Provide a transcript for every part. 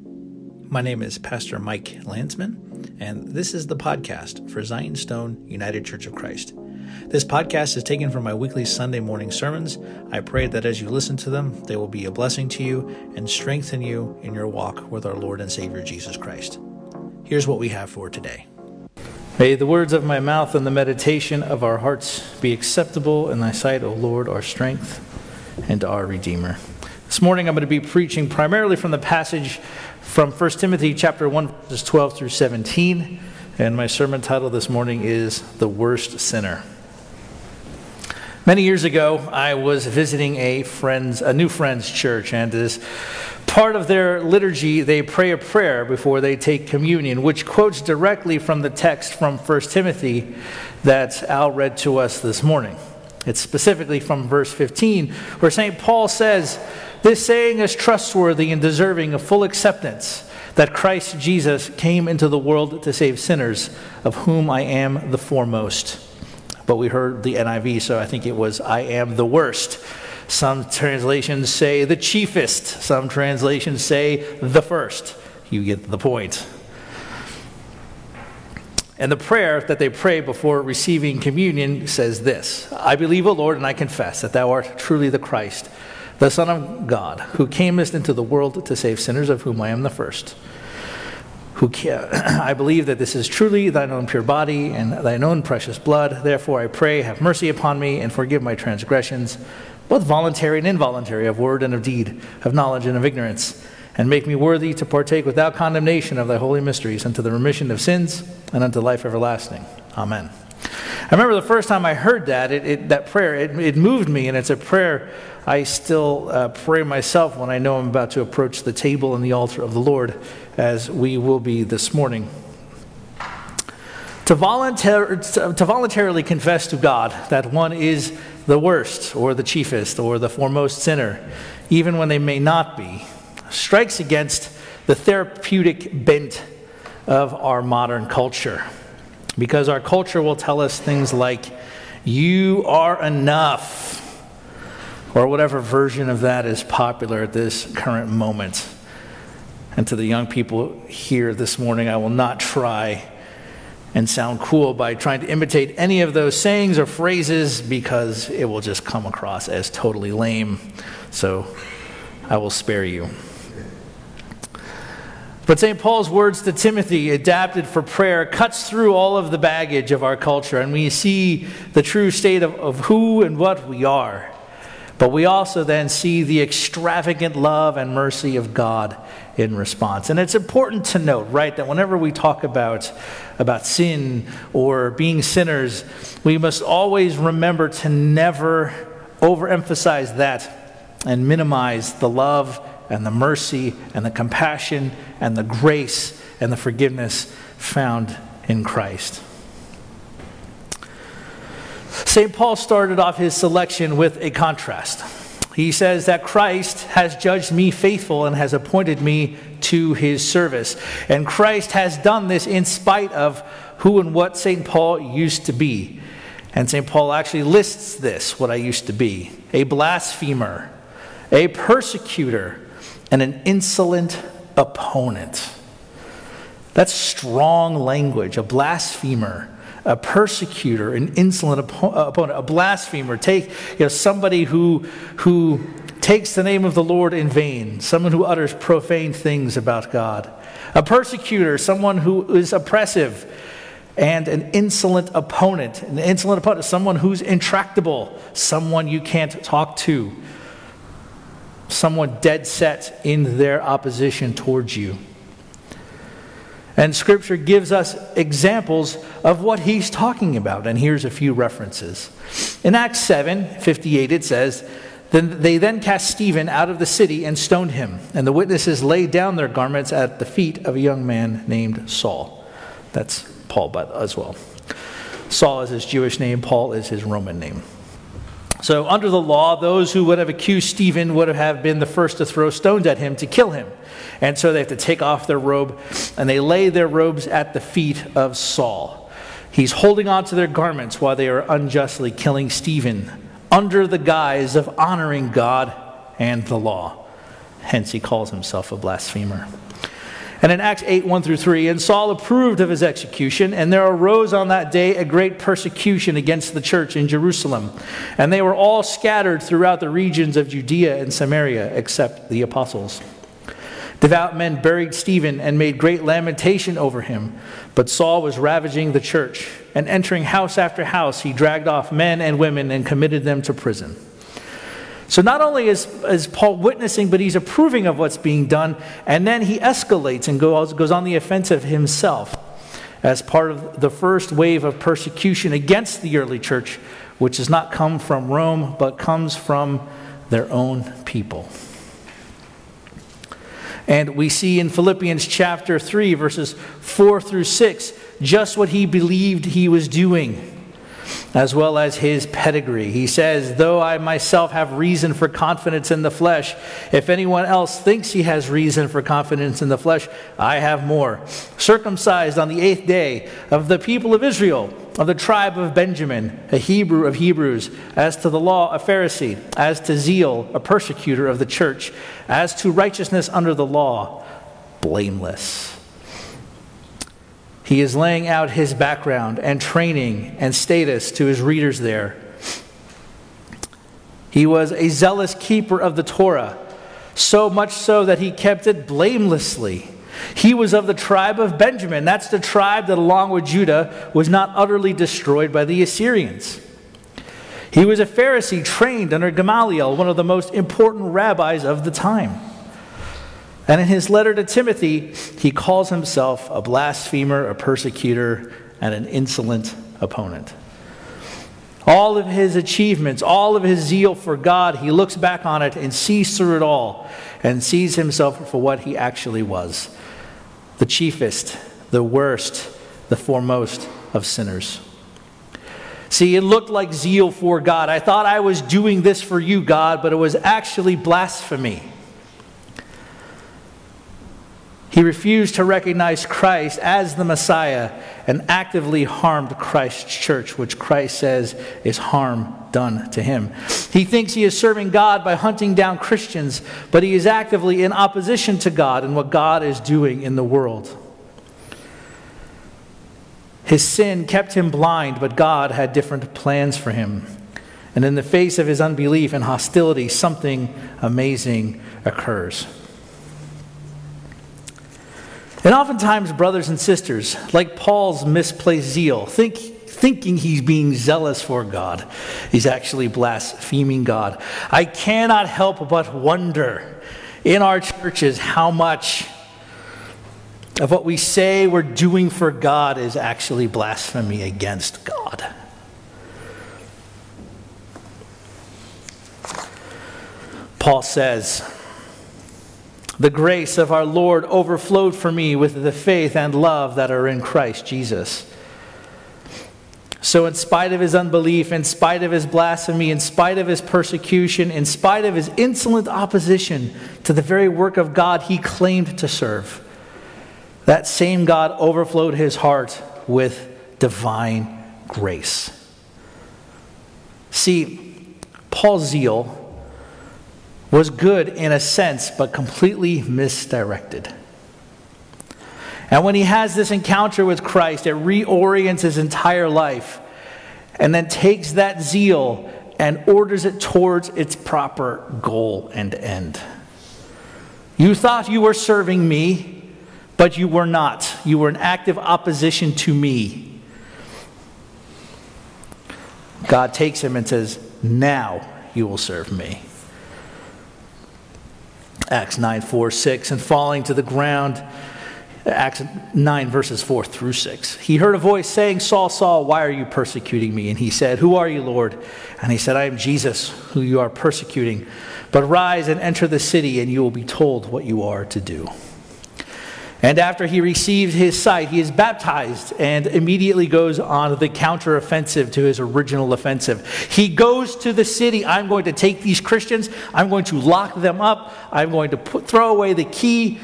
My name is Pastor Mike Landsman, and this is the podcast for Zion's Stone United Church of Christ. This podcast is taken from my weekly Sunday morning sermons. I pray that as you listen to them, they will be a blessing to you and strengthen you in your walk with our Lord and Savior Jesus Christ. Here's what we have for today. May the words of my mouth and the meditation of our hearts be acceptable in thy sight, O Lord, our strength and our Redeemer. This morning I'm going to be preaching primarily from the passage from 1 Timothy chapter 1 verses 12 through 17, and my sermon title this morning is The Worst Sinner. Many years ago, I was visiting a friend's a new friend's church and as part of their liturgy, they pray a prayer before they take communion, which quotes directly from the text from 1 Timothy that Al read to us this morning. It's specifically from verse 15, where St. Paul says, This saying is trustworthy and deserving of full acceptance that Christ Jesus came into the world to save sinners, of whom I am the foremost. But we heard the NIV, so I think it was, I am the worst. Some translations say the chiefest, some translations say the first. You get the point. And the prayer that they pray before receiving communion says this I believe, O Lord, and I confess that thou art truly the Christ, the Son of God, who camest into the world to save sinners, of whom I am the first. Who I believe that this is truly thine own pure body and thine own precious blood. Therefore, I pray, have mercy upon me and forgive my transgressions, both voluntary and involuntary, of word and of deed, of knowledge and of ignorance and make me worthy to partake without condemnation of thy holy mysteries unto the remission of sins and unto life everlasting. Amen. I remember the first time I heard that, it, it, that prayer, it, it, moved me, and it's a prayer I still uh, pray myself when I know I'm about to approach the table and the altar of the Lord, as we will be this morning. To, to voluntarily confess to God that one is the worst, or the chiefest, or the foremost sinner, even when they may not be, strikes against the therapeutic bent of our modern culture. Because our culture will tell us things like, you are enough, or whatever version of that is popular at this current moment. And to the young people here this morning, I will not try and sound cool by trying to imitate any of those sayings or phrases because it will just come across as totally lame. So I will spare you. But St. Paul's words to Timothy, adapted for prayer, cuts through all of the baggage of our culture, and we see the true state of, of who and what we are. But we also then see the extravagant love and mercy of God in response. And it's important to note, right, that whenever we talk about, about sin or being sinners, we must always remember to never overemphasize that and minimize the love and the mercy and the compassion and the grace and the forgiveness found in Christ. St. Paul started off his selection with a contrast. He says that Christ has judged me faithful and has appointed me to his service. And Christ has done this in spite of who and what St. Paul used to be. And St. Paul actually lists this, what I used to be a blasphemer, a persecutor, and an insolent opponent. That's strong language, a blasphemer, a persecutor, an insolent uh, opponent, a blasphemer. Take you know, somebody who, who takes the name of the Lord in vain, someone who utters profane things about God. A persecutor, someone who is oppressive, and an insolent opponent. An insolent opponent, someone who's intractable, someone you can't talk to someone dead set in their opposition towards you. And scripture gives us examples of what he's talking about. And here's a few references. In Acts 7 58, it says, then they then cast Stephen out of the city and stoned him. And the witnesses laid down their garments at the feet of a young man named Saul. That's Paul, but as well. Saul is his Jewish name, Paul is his Roman name. So, under the law, those who would have accused Stephen would have been the first to throw stones at him to kill him. And so they have to take off their robe and they lay their robes at the feet of Saul. He's holding on to their garments while they are unjustly killing Stephen under the guise of honoring God and the law. Hence, he calls himself a blasphemer. And in Acts 8, 1 through 3, and Saul approved of his execution, and there arose on that day a great persecution against the church in Jerusalem. And they were all scattered throughout the regions of Judea and Samaria, except the apostles. Devout men buried Stephen and made great lamentation over him. But Saul was ravaging the church, and entering house after house, he dragged off men and women and committed them to prison. So not only is, is Paul witnessing, but he's approving of what's being done, and then he escalates and goes, goes on the offensive himself as part of the first wave of persecution against the early church, which does not come from Rome, but comes from their own people. And we see in Philippians chapter 3, verses 4 through 6, just what he believed he was doing as well as his pedigree. He says, Though I myself have reason for confidence in the flesh, if anyone else thinks he has reason for confidence in the flesh, I have more. Circumcised on the eighth day of the people of Israel, of the tribe of Benjamin, a Hebrew of Hebrews, as to the law, a Pharisee, as to zeal, a persecutor of the church, as to righteousness under the law, blameless. He is laying out his background and training and status to his readers there. He was a zealous keeper of the Torah, so much so that he kept it blamelessly. He was of the tribe of Benjamin. That's the tribe that, along with Judah, was not utterly destroyed by the Assyrians. He was a Pharisee trained under Gamaliel, one of the most important rabbis of the time. And in his letter to Timothy, he calls himself a blasphemer, a persecutor, and an insolent opponent. All of his achievements, all of his zeal for God, he looks back on it and sees through it all and sees himself for what he actually was the chiefest, the worst, the foremost of sinners. See, it looked like zeal for God. I thought I was doing this for you, God, but it was actually blasphemy. He refused to recognize Christ as the Messiah and actively harmed Christ's church, which Christ says is harm done to him. He thinks he is serving God by hunting down Christians, but he is actively in opposition to God and what God is doing in the world. His sin kept him blind, but God had different plans for him. And in the face of his unbelief and hostility, something amazing occurs. And oftentimes, brothers and sisters, like Paul's misplaced zeal, think, thinking he's being zealous for God, he's actually blaspheming God. I cannot help but wonder in our churches how much of what we say we're doing for God is actually blasphemy against God. Paul says, the grace of our Lord overflowed for me with the faith and love that are in Christ Jesus. So, in spite of his unbelief, in spite of his blasphemy, in spite of his persecution, in spite of his insolent opposition to the very work of God he claimed to serve, that same God overflowed his heart with divine grace. See, Paul's zeal was good in a sense, but completely misdirected. And when he has this encounter with Christ, it reorients his entire life and then takes that zeal and orders it towards its proper goal and end. You thought you were serving me, but you were not. You were in active opposition to me. God takes him and says, Now you will serve me. Acts 9, 4, 6, and falling to the ground. Acts 9, verses 4 through 6. He heard a voice saying, Saul, Saul, why are you persecuting me? And he said, Who are you, Lord? And he said, I am Jesus, who you are persecuting. But rise and enter the city, and you will be told what you are to do. And after he receives his sight, he is baptized and immediately goes on the counteroffensive to his original offensive. He goes to the city. I'm going to take these Christians, I'm going to lock them up, I'm going to put, throw away the key.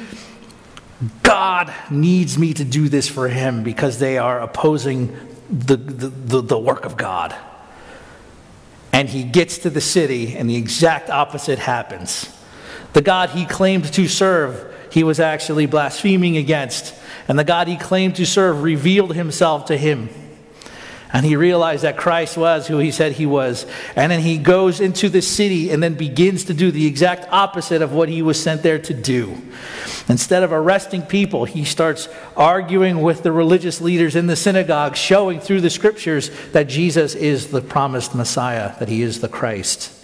God needs me to do this for him because they are opposing the, the, the, the work of God. And he gets to the city, and the exact opposite happens. The God he claimed to serve, he was actually blaspheming against. And the God he claimed to serve revealed himself to him. And he realized that Christ was who he said he was. And then he goes into the city and then begins to do the exact opposite of what he was sent there to do. Instead of arresting people, he starts arguing with the religious leaders in the synagogue, showing through the scriptures that Jesus is the promised Messiah, that he is the Christ.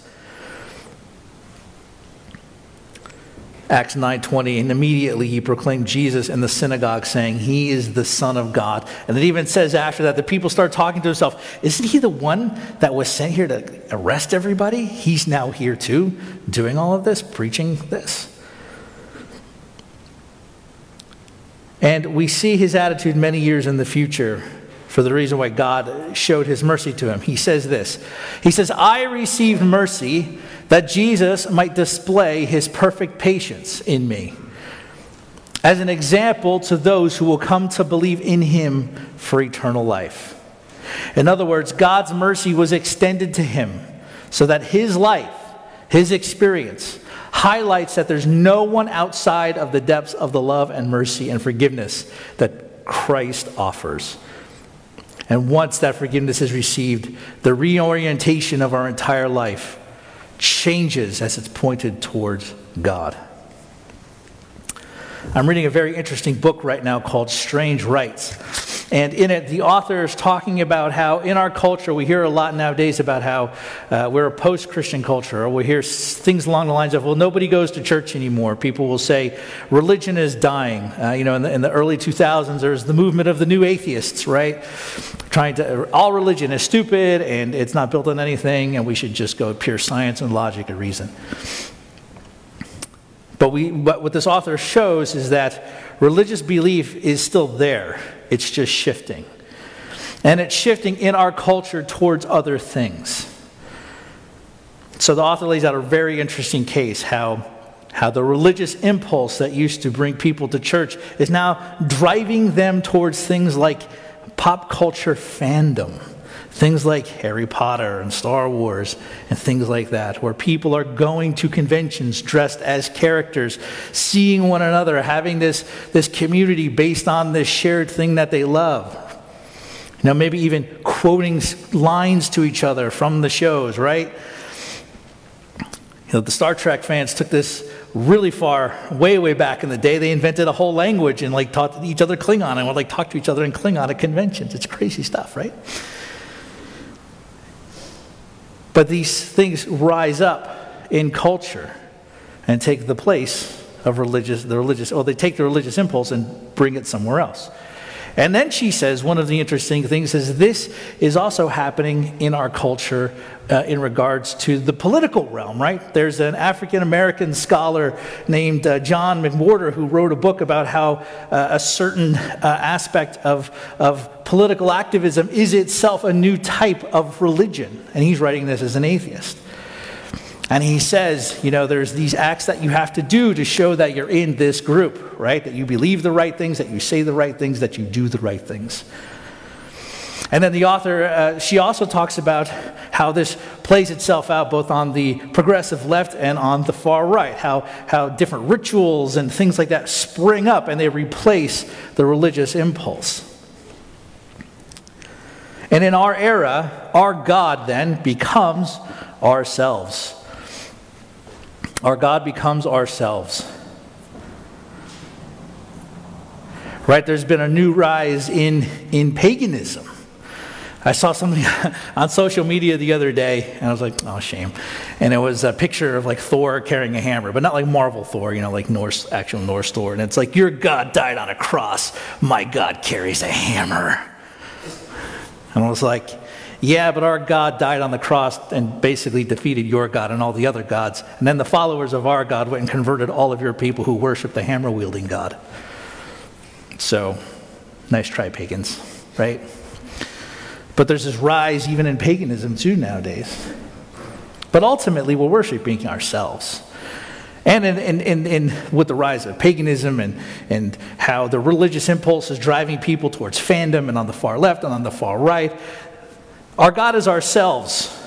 Acts 9:20 and immediately he proclaimed Jesus in the synagogue saying he is the son of God. And it even says after that the people start talking to themselves, isn't he the one that was sent here to arrest everybody? He's now here too doing all of this, preaching this. And we see his attitude many years in the future for the reason why God showed his mercy to him. He says this He says, I received mercy that Jesus might display his perfect patience in me as an example to those who will come to believe in him for eternal life. In other words, God's mercy was extended to him so that his life, his experience, highlights that there's no one outside of the depths of the love and mercy and forgiveness that Christ offers. And once that forgiveness is received, the reorientation of our entire life changes as it's pointed towards God. I'm reading a very interesting book right now called Strange Rites. And in it, the author is talking about how in our culture, we hear a lot nowadays about how uh, we're a post Christian culture, or we hear things along the lines of, well, nobody goes to church anymore. People will say religion is dying. Uh, you know, in the, in the early 2000s, there was the movement of the new atheists, right? Trying to, all religion is stupid and it's not built on anything, and we should just go pure science and logic and reason. But, we, but what this author shows is that religious belief is still there, it's just shifting. And it's shifting in our culture towards other things. So the author lays out a very interesting case how, how the religious impulse that used to bring people to church is now driving them towards things like pop culture fandom Things like Harry Potter and Star Wars and things like that, where people are going to conventions dressed as characters, seeing one another, having this, this community based on this shared thing that they love. Now, maybe even quoting lines to each other from the shows, right? You know, the Star Trek fans took this really far, way, way back in the day. They invented a whole language and like taught each other Klingon and would like talk to each other in Klingon at conventions. It's crazy stuff, right? But these things rise up in culture and take the place of religious, the religious, or they take the religious impulse and bring it somewhere else. And then she says one of the interesting things is this is also happening in our culture uh, in regards to the political realm, right? There's an African American scholar named uh, John McWhorter who wrote a book about how uh, a certain uh, aspect of, of political activism is itself a new type of religion. And he's writing this as an atheist. And he says, you know, there's these acts that you have to do to show that you're in this group, right? That you believe the right things, that you say the right things, that you do the right things. And then the author, uh, she also talks about how this plays itself out both on the progressive left and on the far right, how, how different rituals and things like that spring up and they replace the religious impulse. And in our era, our God then becomes ourselves. Our God becomes ourselves. Right? There's been a new rise in, in paganism. I saw something on social media the other day, and I was like, oh, shame. And it was a picture of like Thor carrying a hammer, but not like Marvel Thor, you know, like Norse, actual Norse Thor. And it's like, your God died on a cross. My God carries a hammer. And I was like, yeah, but our God died on the cross and basically defeated your God and all the other gods. And then the followers of our God went and converted all of your people who worship the hammer wielding God. So, nice try, pagans, right? But there's this rise even in paganism too nowadays. But ultimately, we're worshiping ourselves. And in, in, in, in, with the rise of paganism and, and how the religious impulse is driving people towards fandom and on the far left and on the far right, our God is ourselves.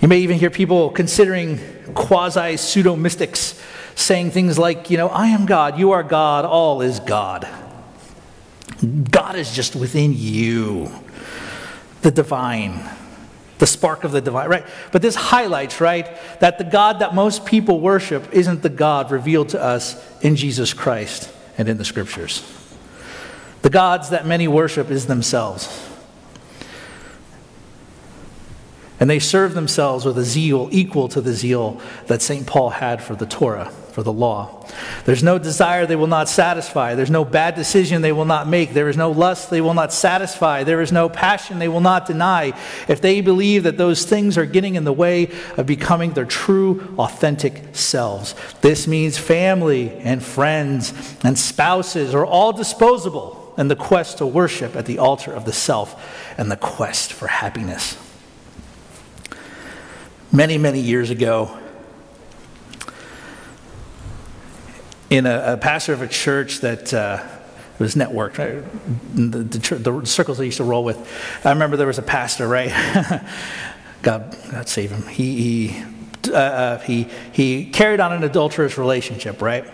You may even hear people considering quasi pseudo mystics saying things like, you know, I am God, you are God, all is God. God is just within you, the divine, the spark of the divine, right? But this highlights, right, that the God that most people worship isn't the God revealed to us in Jesus Christ and in the scriptures. The gods that many worship is themselves. And they serve themselves with a zeal equal to the zeal that St. Paul had for the Torah, for the law. There's no desire they will not satisfy. There's no bad decision they will not make. There is no lust they will not satisfy. There is no passion they will not deny if they believe that those things are getting in the way of becoming their true, authentic selves. This means family and friends and spouses are all disposable in the quest to worship at the altar of the self and the quest for happiness many, many years ago in a, a pastor of a church that uh, was networked, right? the, the, the, circles I used to roll with. I remember there was a pastor, right? God, God save him. He, he, uh, uh, he, he carried on an adulterous relationship, right?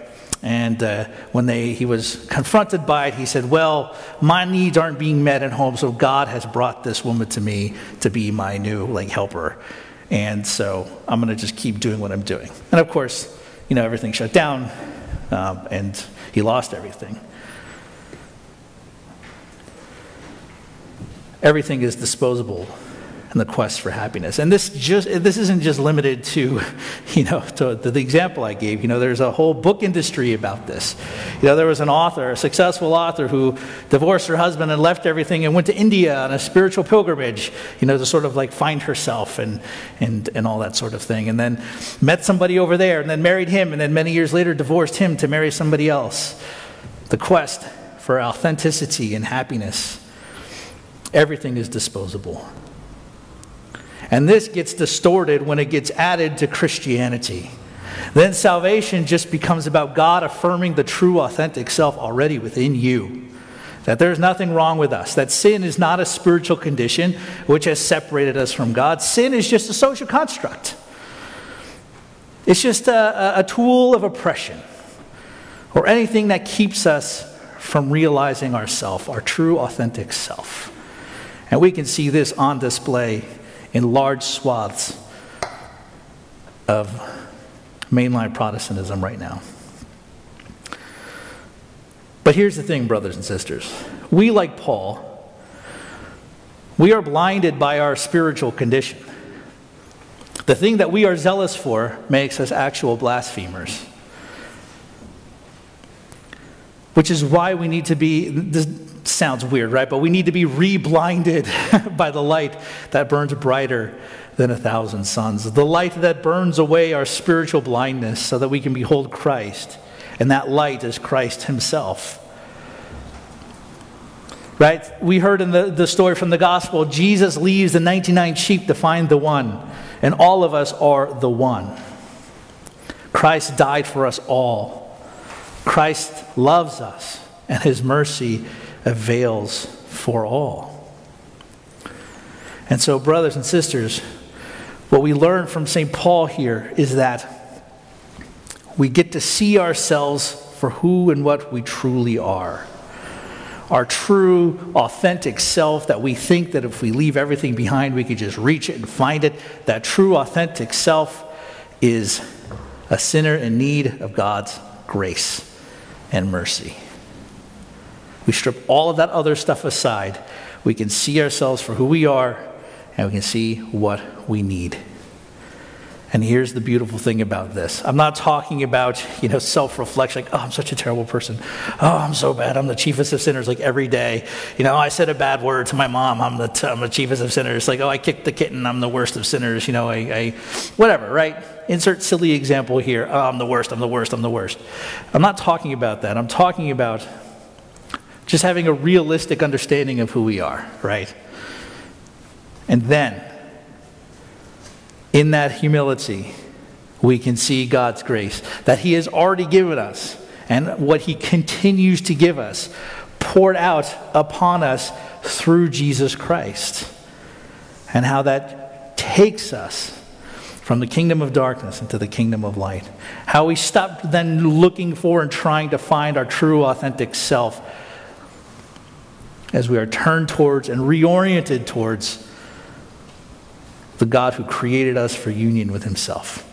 And uh, when they, he was confronted by it, he said, Well, my needs aren't being met at home, so God has brought this woman to me to be my new like helper. And so I'm going to just keep doing what I'm doing. And of course, you know, everything shut down um, and he lost everything. Everything is disposable and the quest for happiness. And this just this isn't just limited to, you know, to, to, the example I gave. You know, there's a whole book industry about this. You know, there was an author, a successful author, who divorced her husband and left everything and went to India on a spiritual pilgrimage, you know, to sort of like find herself and and and all that sort of thing. And then met somebody over there, and then married him, and then many years later divorced him to marry somebody else. The quest for authenticity and happiness. Everything is disposable. And this gets distorted when it gets added to Christianity. Then salvation just becomes about God affirming the true, authentic self already within you. That there's nothing wrong with us. That sin is not a spiritual condition which has separated us from God. Sin is just a social construct, it's just a, a tool of oppression or anything that keeps us from realizing ourself, our true, authentic self. And we can see this on display in large swaths of mainline Protestantism right now. But here's the thing, brothers and sisters. We, like Paul, we are blinded by our spiritual condition. The thing that we are zealous for makes us actual blasphemers. Which is why we need to be, sounds weird, right? But we need to be re-blinded by the light that burns brighter than a thousand suns. The light that burns away our spiritual blindness so that we can behold Christ. And that light is Christ himself. Right? We heard in the, the story from the gospel Jesus leaves the 99 sheep to find the one. And all of us are the one. Christ died for us all. Christ loves us, and his mercy avails for all. And so, brothers and sisters, what we learn from St. Paul here is that we get to see ourselves for who and what we truly are. Our true, authentic self that we think that if we leave everything behind, we could just reach it and find it. That true, authentic self is a sinner in need of God's grace and mercy. We strip all of that other stuff aside. We can see ourselves for who we are, and we can see what we need. And here's the beautiful thing about this. I'm not talking about, you know, self-reflection, like, oh, I'm such a terrible person. Oh, I'm so bad. I'm the chiefest of sinners, like every day. You know, I said a bad word to my mom. I'm the, t- I'm the chiefest of sinners. Like, oh, I kicked the kitten. I'm the worst of sinners. You know, I, I whatever, right? Insert silly example here. Oh, I'm the worst. I'm the worst. I'm the worst. I'm not talking about that. I'm talking about just having a realistic understanding of who we are, right? And then, in that humility, we can see God's grace that He has already given us and what He continues to give us poured out upon us through Jesus Christ. And how that takes us from the kingdom of darkness into the kingdom of light. How we stop then looking for and trying to find our true, authentic self as we are turned towards and reoriented towards the God who created us for union with Himself.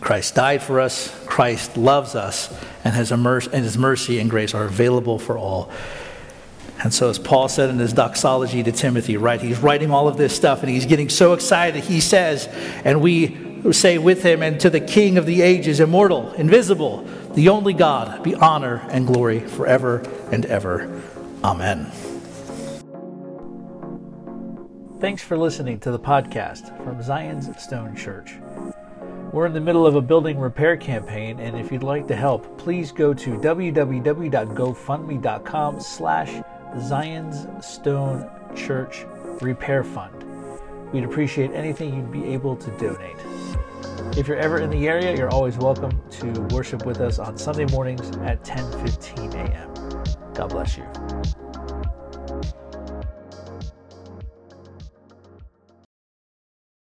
Christ died for us, Christ loves us, and his, and his mercy and grace are available for all. And so, as Paul said in his doxology to Timothy, right, he's writing all of this stuff and he's getting so excited. He says, and we say with him, and to the King of the ages, immortal, invisible, the only God, be honor and glory forever and ever. Amen. Thanks for listening to the podcast from Zion's Stone Church. We're in the middle of a building repair campaign, and if you'd like to help, please go to www.gofundme.com slash Zion's Stone Church Repair Fund. We'd appreciate anything you'd be able to donate. If you're ever in the area, you're always welcome to worship with us on Sunday mornings at 10:15 a.m. God bless you.